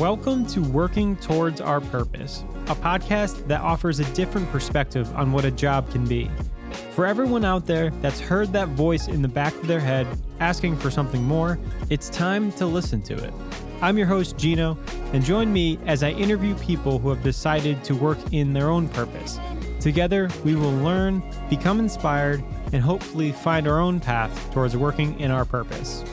Welcome to Working Towards Our Purpose, a podcast that offers a different perspective on what a job can be. For everyone out there that's heard that voice in the back of their head asking for something more, it's time to listen to it. I'm your host, Gino, and join me as I interview people who have decided to work in their own purpose. Together, we will learn, become inspired, and hopefully find our own path towards working in our purpose.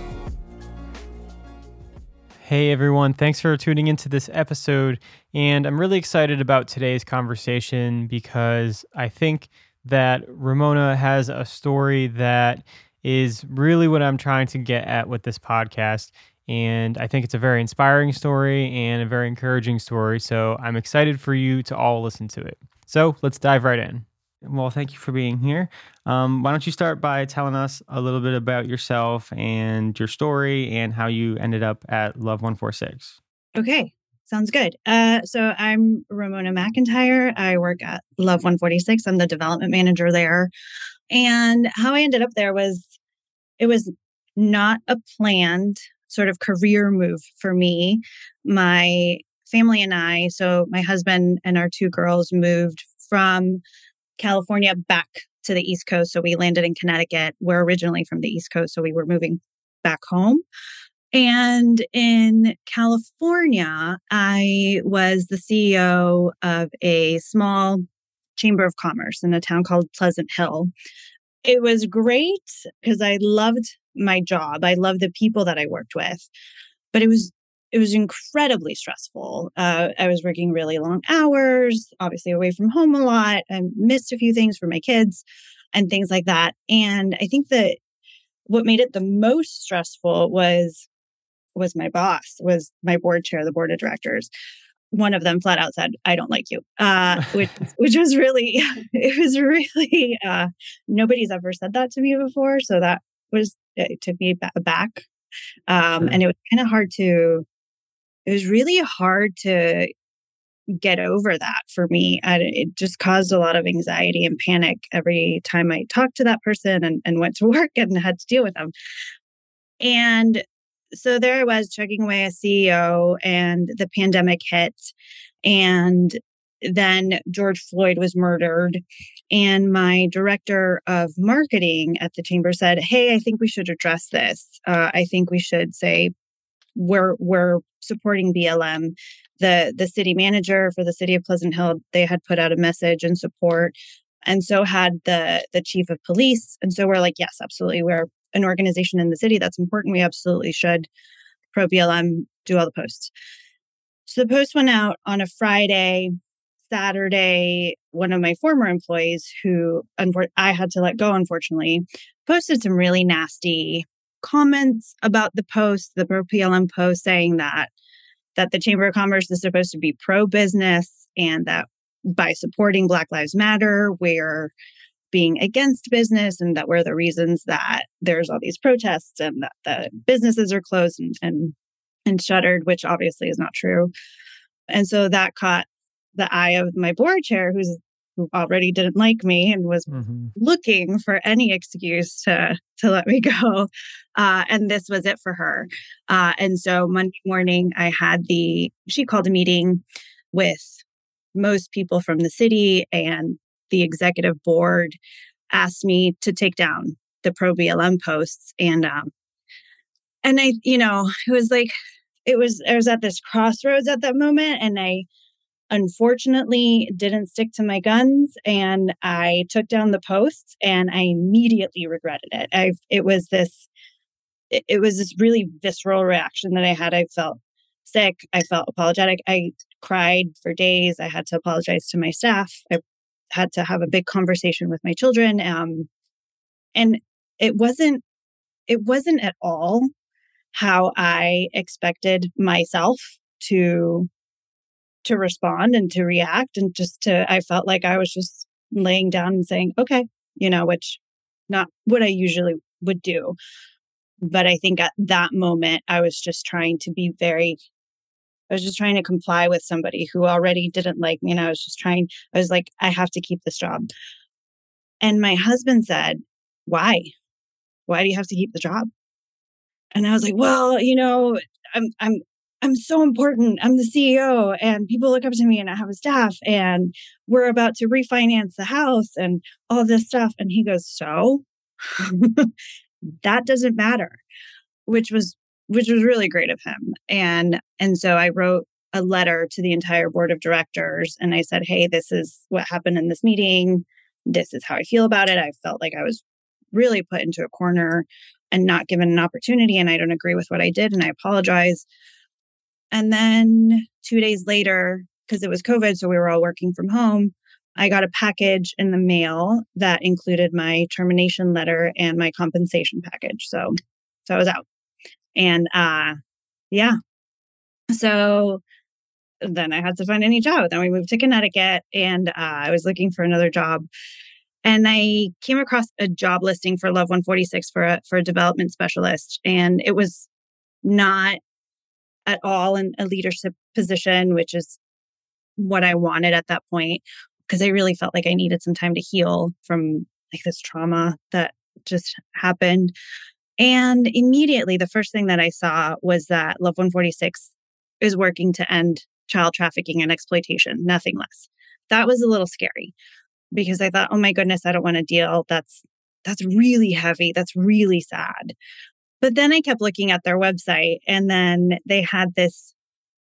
Hey everyone, thanks for tuning into this episode. And I'm really excited about today's conversation because I think that Ramona has a story that is really what I'm trying to get at with this podcast. And I think it's a very inspiring story and a very encouraging story. So I'm excited for you to all listen to it. So let's dive right in. Well, thank you for being here. Um, why don't you start by telling us a little bit about yourself and your story and how you ended up at Love 146? Okay, sounds good. Uh, so I'm Ramona Macintyre. I work at Love 146. I'm the development manager there. And how I ended up there was it was not a planned sort of career move for me. My family and I, so my husband and our two girls moved from California back to the East Coast. So we landed in Connecticut. We're originally from the East Coast, so we were moving back home. And in California, I was the CEO of a small chamber of commerce in a town called Pleasant Hill. It was great because I loved my job. I loved the people that I worked with, but it was it was incredibly stressful. Uh, I was working really long hours, obviously away from home a lot. I missed a few things for my kids and things like that. And I think that what made it the most stressful was was my boss, was my board chair, the board of directors. One of them flat out said, "I don't like you," uh, which which was really, it was really uh, nobody's ever said that to me before. So that was it took me back, um, and it was kind of hard to it was really hard to get over that for me. And it just caused a lot of anxiety and panic every time I talked to that person and, and went to work and had to deal with them. And so there I was chugging away as CEO, and the pandemic hit. And then George Floyd was murdered. And my director of marketing at the chamber said, Hey, I think we should address this. Uh, I think we should say, we're, we're supporting BLM. The the city manager for the city of Pleasant Hill, they had put out a message in support. And so had the the chief of police. And so we're like, yes, absolutely. We're an organization in the city that's important. We absolutely should pro BLM do all the posts. So the post went out on a Friday. Saturday, one of my former employees who I had to let go, unfortunately, posted some really nasty comments about the post, the pro BLM post, saying that that the Chamber of Commerce is supposed to be pro business and that by supporting Black Lives Matter, we're being against business and that we're the reasons that there's all these protests and that the businesses are closed and, and and shuttered, which obviously is not true. And so that caught the eye of my board chair, who's who already didn't like me and was mm-hmm. looking for any excuse to to let me go uh, and this was it for her uh, and so monday morning i had the she called a meeting with most people from the city and the executive board asked me to take down the pro blm posts and um and i you know it was like it was i was at this crossroads at that moment and i unfortunately didn't stick to my guns and I took down the posts and I immediately regretted it. I it was this it, it was this really visceral reaction that I had. I felt sick, I felt apologetic. I cried for days. I had to apologize to my staff. I had to have a big conversation with my children um and it wasn't it wasn't at all how I expected myself to to respond and to react and just to i felt like i was just laying down and saying okay you know which not what i usually would do. But i think at that moment i was just trying to be very i was just trying to comply with somebody who already didn't like me and i was just trying i was like i have to keep this job. And my husband said why? Why do you have to keep the job? And i was like well you know i'm i'm I'm so important. I'm the CEO, and people look up to me, and I have a staff, and we're about to refinance the house and all this stuff. And he goes, So that doesn't matter, which was which was really great of him. And and so I wrote a letter to the entire board of directors and I said, Hey, this is what happened in this meeting. This is how I feel about it. I felt like I was really put into a corner and not given an opportunity. And I don't agree with what I did. And I apologize. And then two days later, because it was COVID, so we were all working from home, I got a package in the mail that included my termination letter and my compensation package. So, so I was out. And uh yeah. So then I had to find a new job. Then we moved to Connecticut and uh, I was looking for another job. And I came across a job listing for Love 146 for a, for a development specialist. And it was not at all in a leadership position, which is what I wanted at that point, because I really felt like I needed some time to heal from like this trauma that just happened. And immediately, the first thing that I saw was that Love 146 is working to end child trafficking and exploitation, nothing less. That was a little scary because I thought, oh my goodness, I don't want to deal. That's that's really heavy. That's really sad. But then I kept looking at their website and then they had this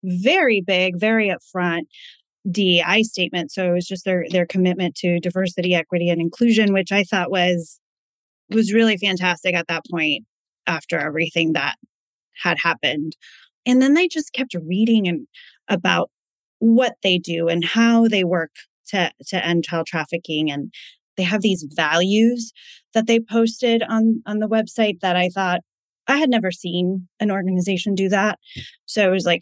very big, very upfront DEI statement. So it was just their their commitment to diversity, equity, and inclusion, which I thought was was really fantastic at that point after everything that had happened. And then they just kept reading and about what they do and how they work to to end child trafficking and they have these values that they posted on on the website that I thought I had never seen an organization do that. So it was like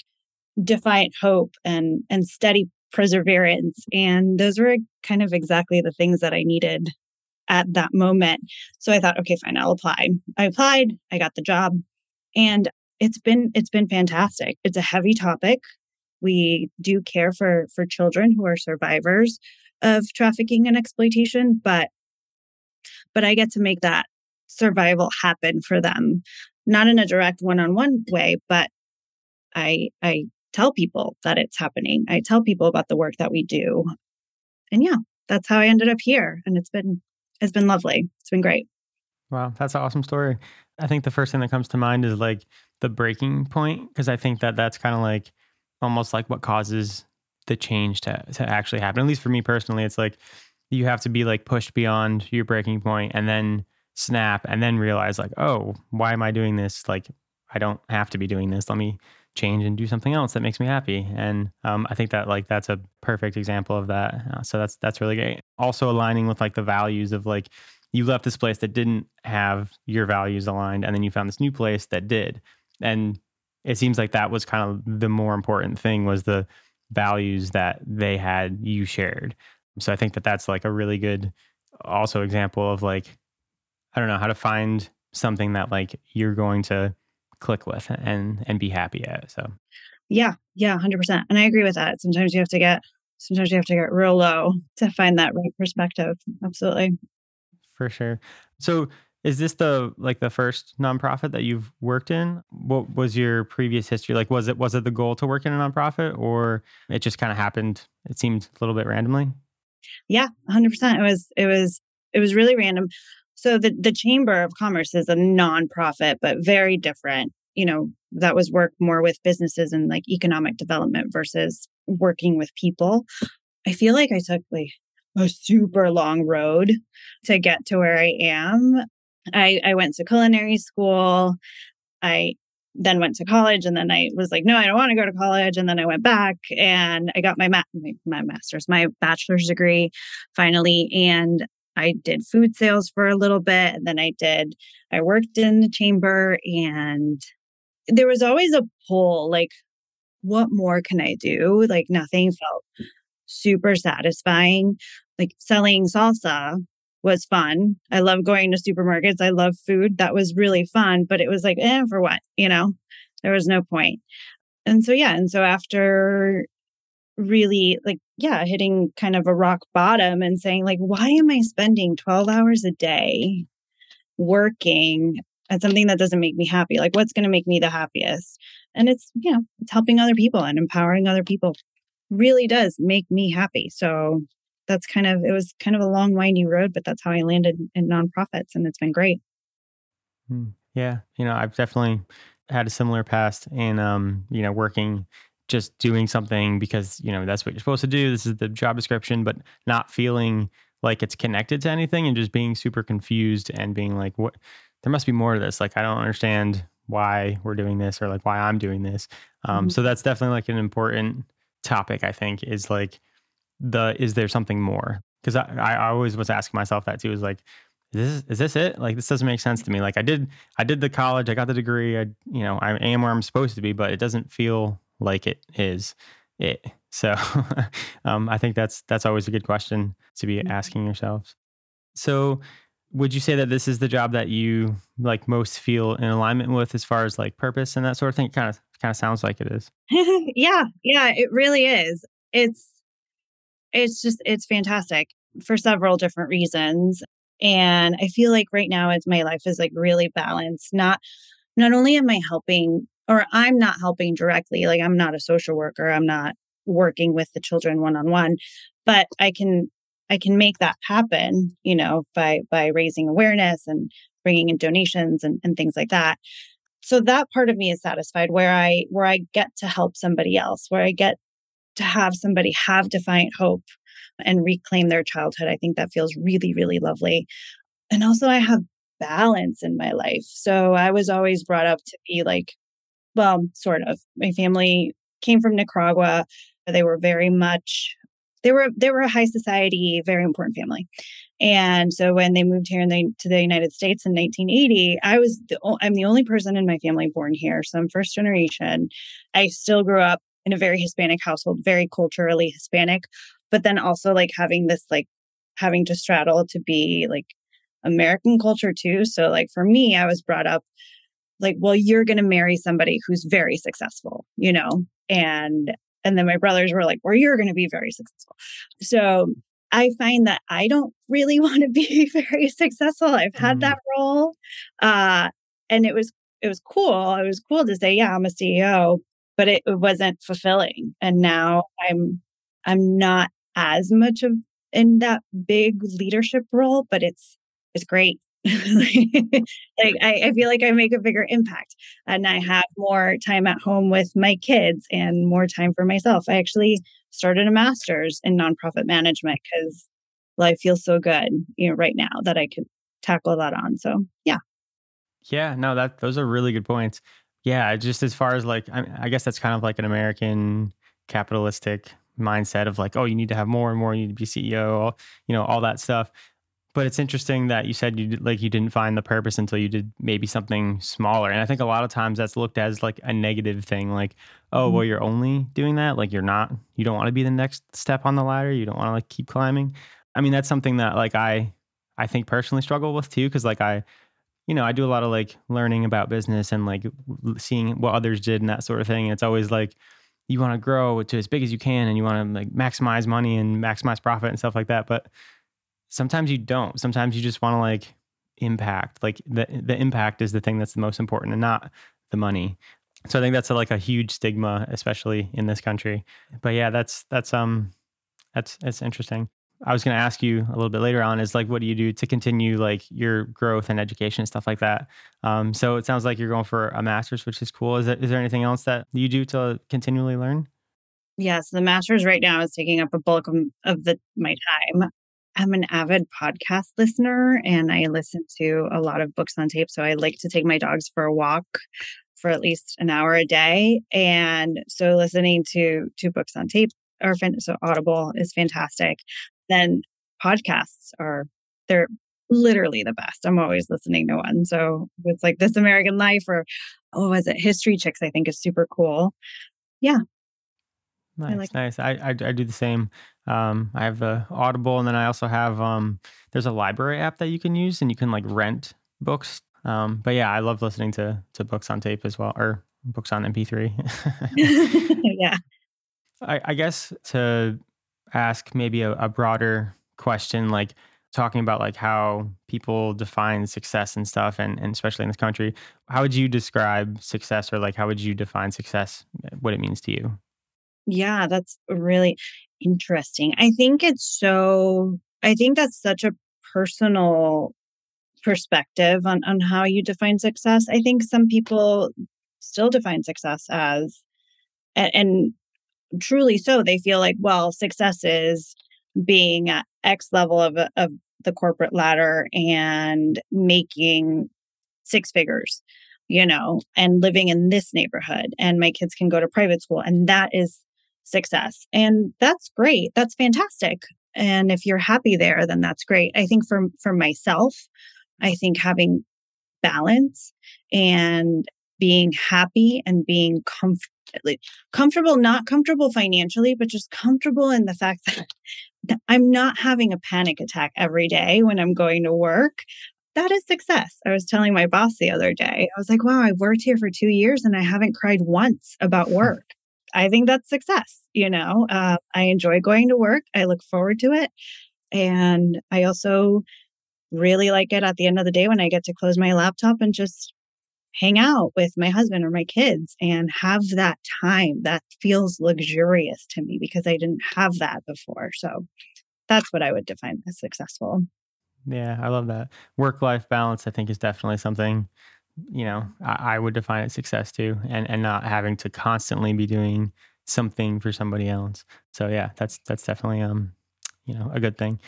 defiant hope and and steady perseverance and those were kind of exactly the things that I needed at that moment. So I thought okay fine I'll apply. I applied, I got the job and it's been it's been fantastic. It's a heavy topic. We do care for for children who are survivors of trafficking and exploitation, but but I get to make that survival happen for them, not in a direct one-on-one way, but I I tell people that it's happening. I tell people about the work that we do. And yeah, that's how I ended up here and it's been it's been lovely. It's been great. Wow, that's an awesome story. I think the first thing that comes to mind is like the breaking point because I think that that's kind of like almost like what causes the change to to actually happen. At least for me personally, it's like you have to be like pushed beyond your breaking point and then snap and then realize like, oh, why am I doing this? Like I don't have to be doing this. Let me change and do something else that makes me happy. And um, I think that like that's a perfect example of that. Uh, so that's that's really great. Also aligning with like the values of like you left this place that didn't have your values aligned, and then you found this new place that did. And it seems like that was kind of the more important thing was the values that they had you shared. So I think that that's like a really good also example of like I don't know how to find something that like you're going to click with and and be happy at. So yeah, yeah, hundred percent. And I agree with that. Sometimes you have to get sometimes you have to get real low to find that right perspective. Absolutely. For sure. So is this the like the first nonprofit that you've worked in? What was your previous history? Like was it was it the goal to work in a nonprofit or it just kind of happened it seemed a little bit randomly? Yeah, 100%. It was it was it was really random. So the the Chamber of Commerce is a nonprofit but very different. You know, that was work more with businesses and like economic development versus working with people. I feel like I took like a super long road to get to where I am. I, I went to culinary school. I then went to college and then I was like, no, I don't want to go to college. And then I went back and I got my, ma- my, my master's, my bachelor's degree finally. And I did food sales for a little bit. And then I did, I worked in the chamber and there was always a pull like, what more can I do? Like nothing felt super satisfying. Like selling salsa was fun. I love going to supermarkets. I love food. That was really fun, but it was like, eh, for what? You know, there was no point. And so, yeah. And so after really like, yeah, hitting kind of a rock bottom and saying, like, why am I spending 12 hours a day working at something that doesn't make me happy. Like what's going to make me the happiest? And it's, you know, it's helping other people and empowering other people really does make me happy. So that's kind of it was kind of a long windy road, but that's how I landed in nonprofits and it's been great. Hmm. Yeah, you know, I've definitely had a similar past in um, you know, working just doing something because, you know, that's what you're supposed to do. This is the job description, but not feeling like it's connected to anything and just being super confused and being like, what there must be more to this. Like I don't understand why we're doing this or like why I'm doing this. Um, mm-hmm. so that's definitely like an important topic, I think, is like the is there something more? Because I, I always was asking myself that too, is like, is this is this it? Like this doesn't make sense to me. Like I did I did the college, I got the degree, I you know, I am where I'm supposed to be, but it doesn't feel like it is it. So um, I think that's that's always a good question to be mm-hmm. asking yourselves. So would you say that this is the job that you like most feel in alignment with as far as like purpose and that sort of thing? It kind of kind of sounds like it is. yeah, yeah, it really is. It's it's just it's fantastic for several different reasons. And I feel like right now as my life is like really balanced. Not not only am I helping or I'm not helping directly, like I'm not a social worker, I'm not working with the children one on one, but I can I can make that happen, you know, by by raising awareness and bringing in donations and, and things like that. So that part of me is satisfied where I where I get to help somebody else, where I get to have somebody have defiant hope and reclaim their childhood. I think that feels really, really lovely. And also, I have balance in my life. So I was always brought up to be like, well, sort of. My family came from Nicaragua. They were very much they were they were a high society, very important family. And so when they moved here the, to the United States in 1980, I was the, I'm the only person in my family born here, so I'm first generation. I still grew up in a very Hispanic household, very culturally Hispanic, but then also like having this like having to straddle to be like American culture too. So like for me, I was brought up like, well, you're going to marry somebody who's very successful, you know, and and then my brothers were like, well, you're going to be very successful. So I find that I don't really want to be very successful. I've had mm. that role. Uh, and it was, it was cool. It was cool to say, yeah, I'm a CEO, but it, it wasn't fulfilling. And now I'm, I'm not as much of in that big leadership role, but it's, it's great. like I, I feel like I make a bigger impact and I have more time at home with my kids and more time for myself. I actually started a master's in nonprofit management because life feels so good, you know, right now that I could tackle that on. So yeah. Yeah, no, that those are really good points. Yeah, just as far as like, I, I guess that's kind of like an American capitalistic mindset of like, oh, you need to have more and more, you need to be CEO, you know, all that stuff. But it's interesting that you said you did, like you didn't find the purpose until you did maybe something smaller. And I think a lot of times that's looked at as like a negative thing, like, oh, mm-hmm. well, you're only doing that. Like you're not, you don't want to be the next step on the ladder. You don't want to like keep climbing. I mean, that's something that like I, I think personally struggle with too, because like I, you know, I do a lot of like learning about business and like seeing what others did and that sort of thing. And it's always like you want to grow to as big as you can and you want to like maximize money and maximize profit and stuff like that. But sometimes you don't. Sometimes you just want to like impact. Like the the impact is the thing that's the most important and not the money. So I think that's a, like a huge stigma, especially in this country. But yeah, that's that's um that's that's interesting. I was going to ask you a little bit later on is like, what do you do to continue like your growth and education and stuff like that? Um, so it sounds like you're going for a master's, which is cool. Is, there, is there anything else that you do to continually learn? Yes, the master's right now is taking up a bulk of, of the my time. I'm an avid podcast listener and I listen to a lot of books on tape. So I like to take my dogs for a walk for at least an hour a day. And so listening to to books on tape or so Audible is fantastic. Then podcasts are they're literally the best. I'm always listening to one. So it's like This American Life or oh, was it History Chicks? I think is super cool. Yeah, Nice, I like nice. I, I, I do the same. Um, I have the Audible, and then I also have um, there's a library app that you can use, and you can like rent books. Um, but yeah, I love listening to to books on tape as well, or books on MP3. yeah. I, I guess to ask maybe a, a broader question, like talking about like how people define success and stuff and, and especially in this country how would you describe success or like how would you define success what it means to you yeah that's really interesting. I think it's so i think that's such a personal perspective on, on how you define success. I think some people still define success as and, and truly so they feel like well success is being at X level of, of the corporate ladder and making six figures, you know, and living in this neighborhood, and my kids can go to private school, and that is success. And that's great. That's fantastic. And if you're happy there, then that's great. I think for for myself, I think having balance and being happy and being comfortable comfortable not comfortable financially but just comfortable in the fact that I'm not having a panic attack every day when I'm going to work. That is success. I was telling my boss the other day, I was like, wow, I've worked here for two years and I haven't cried once about work. I think that's success. You know, uh, I enjoy going to work, I look forward to it. And I also really like it at the end of the day when I get to close my laptop and just hang out with my husband or my kids and have that time that feels luxurious to me because I didn't have that before. So that's what I would define as successful. Yeah, I love that. Work life balance, I think, is definitely something, you know, I, I would define it success too, and, and not having to constantly be doing something for somebody else. So yeah, that's that's definitely um, you know, a good thing.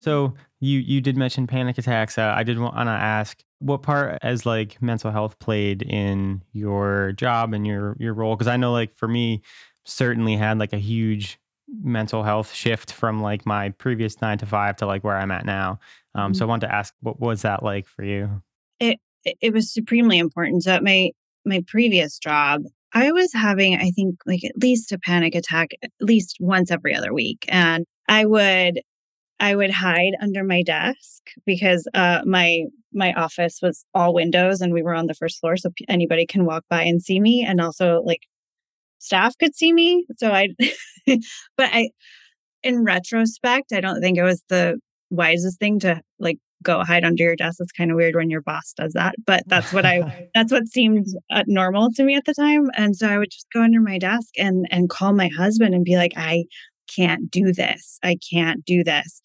So you you did mention panic attacks. Uh, I did want to ask what part as like mental health played in your job and your your role because I know like for me certainly had like a huge mental health shift from like my previous 9 to 5 to like where I'm at now. Um, mm-hmm. so I wanted to ask what was that like for you? It was supremely important. So at my my previous job, I was having I think like at least a panic attack at least once every other week and I would I would hide under my desk because uh, my my office was all windows and we were on the first floor, so anybody can walk by and see me, and also like staff could see me. So I, but I, in retrospect, I don't think it was the wisest thing to like go hide under your desk. It's kind of weird when your boss does that, but that's what I that's what seemed uh, normal to me at the time. And so I would just go under my desk and and call my husband and be like, I can't do this. I can't do this.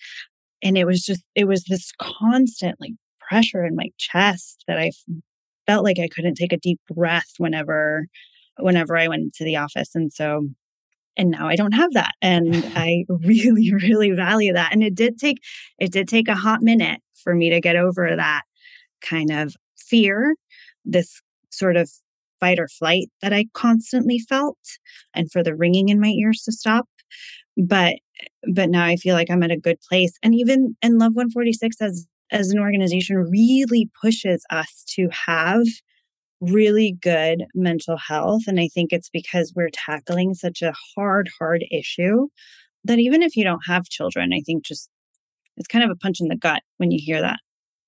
And it was just, it was this constant like pressure in my chest that I felt like I couldn't take a deep breath whenever, whenever I went into the office. And so, and now I don't have that. And I really, really value that. And it did take, it did take a hot minute for me to get over that kind of fear, this sort of fight or flight that I constantly felt, and for the ringing in my ears to stop but but now I feel like I'm at a good place. And even in Love 146 as as an organization really pushes us to have really good mental health. And I think it's because we're tackling such a hard, hard issue that even if you don't have children, I think just it's kind of a punch in the gut when you hear that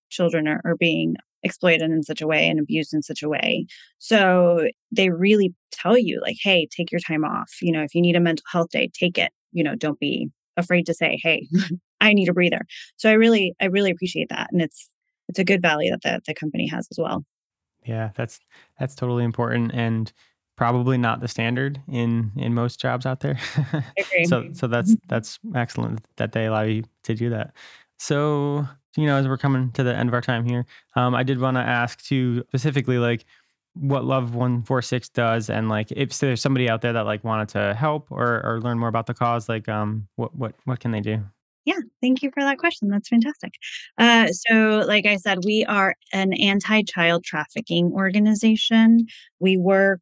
children are, are being exploited in such a way and abused in such a way. So they really tell you, like, hey, take your time off. You know, if you need a mental health day, take it you know, don't be afraid to say, hey, I need a breather. So I really, I really appreciate that. And it's, it's a good value that the, the company has as well. Yeah, that's, that's totally important. And probably not the standard in, in most jobs out there. so, so that's, that's excellent that they allow you to do that. So, you know, as we're coming to the end of our time here, um, I did want to ask to specifically like, what Love 146 does and like if there's somebody out there that like wanted to help or or learn more about the cause like um what what what can they do? Yeah thank you for that question. That's fantastic. Uh, so like i said we are an anti-child trafficking organization. We work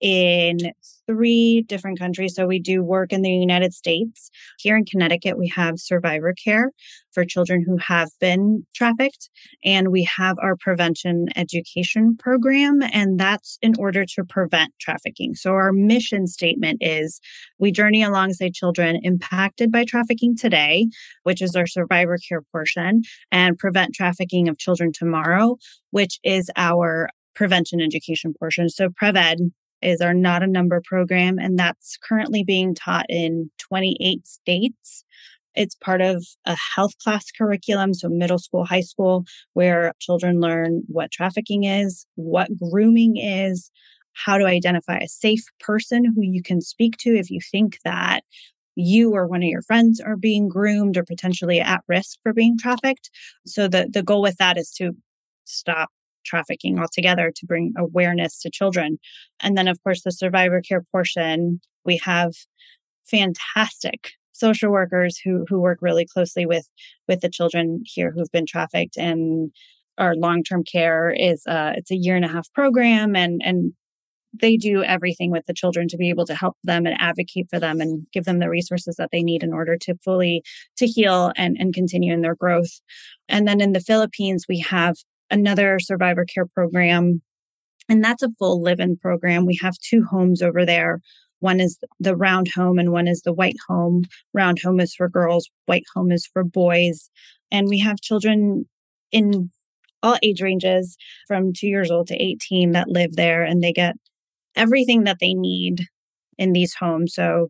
in three different countries. So we do work in the United States. Here in Connecticut, we have survivor care for children who have been trafficked. And we have our prevention education program, and that's in order to prevent trafficking. So our mission statement is we journey alongside children impacted by trafficking today, which is our survivor care portion, and prevent trafficking of children tomorrow, which is our prevention education portion. So PrevEd is our Not a Number program, and that's currently being taught in 28 states. It's part of a health class curriculum, so middle school, high school, where children learn what trafficking is, what grooming is, how to identify a safe person who you can speak to if you think that you or one of your friends are being groomed or potentially at risk for being trafficked. So the the goal with that is to stop trafficking altogether to bring awareness to children. And then of course the survivor care portion, we have fantastic social workers who who work really closely with with the children here who've been trafficked and our long-term care is uh it's a year and a half program and and they do everything with the children to be able to help them and advocate for them and give them the resources that they need in order to fully to heal and, and continue in their growth and then in the philippines we have another survivor care program and that's a full live-in program we have two homes over there one is the round home and one is the white home. Round home is for girls, white home is for boys. And we have children in all age ranges from two years old to 18 that live there and they get everything that they need in these homes. So,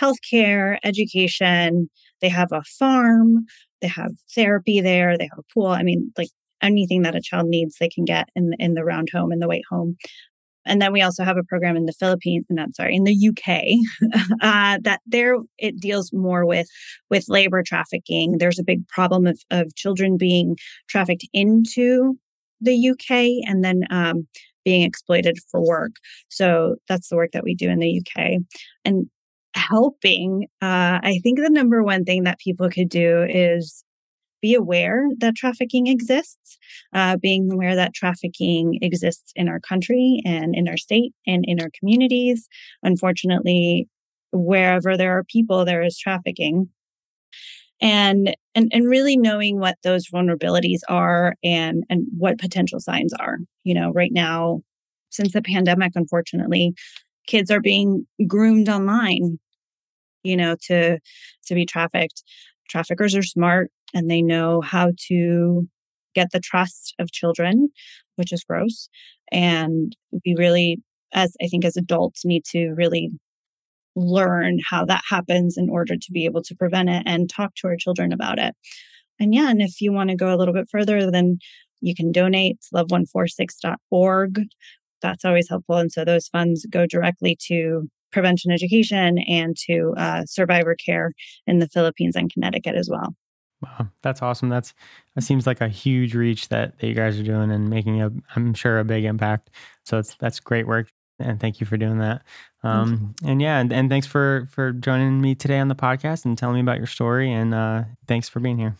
healthcare, education, they have a farm, they have therapy there, they have a pool. I mean, like anything that a child needs, they can get in, in the round home, in the white home. And then we also have a program in the Philippines, and I'm sorry, in the UK, uh, that there it deals more with with labor trafficking. There's a big problem of of children being trafficked into the UK and then um, being exploited for work. So that's the work that we do in the UK, and helping. Uh, I think the number one thing that people could do is be aware that trafficking exists, uh, being aware that trafficking exists in our country and in our state and in our communities. Unfortunately, wherever there are people, there is trafficking. And, and and really knowing what those vulnerabilities are and and what potential signs are. You know, right now, since the pandemic, unfortunately, kids are being groomed online you know to to be trafficked traffickers are smart and they know how to get the trust of children, which is gross. And we really, as I think as adults, need to really learn how that happens in order to be able to prevent it and talk to our children about it. And yeah, and if you want to go a little bit further, then you can donate to love146.org. That's always helpful. And so those funds go directly to prevention education and to uh, survivor care in the Philippines and Connecticut as well. Wow, that's awesome. That's that seems like a huge reach that, that you guys are doing and making a, I'm sure, a big impact. So it's that's great work, and thank you for doing that. Um, and yeah, and, and thanks for for joining me today on the podcast and telling me about your story. And uh, thanks for being here.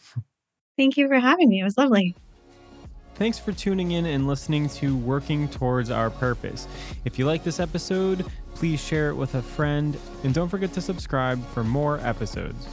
Thank you for having me. It was lovely. Thanks for tuning in and listening to Working Towards Our Purpose. If you like this episode, please share it with a friend and don't forget to subscribe for more episodes.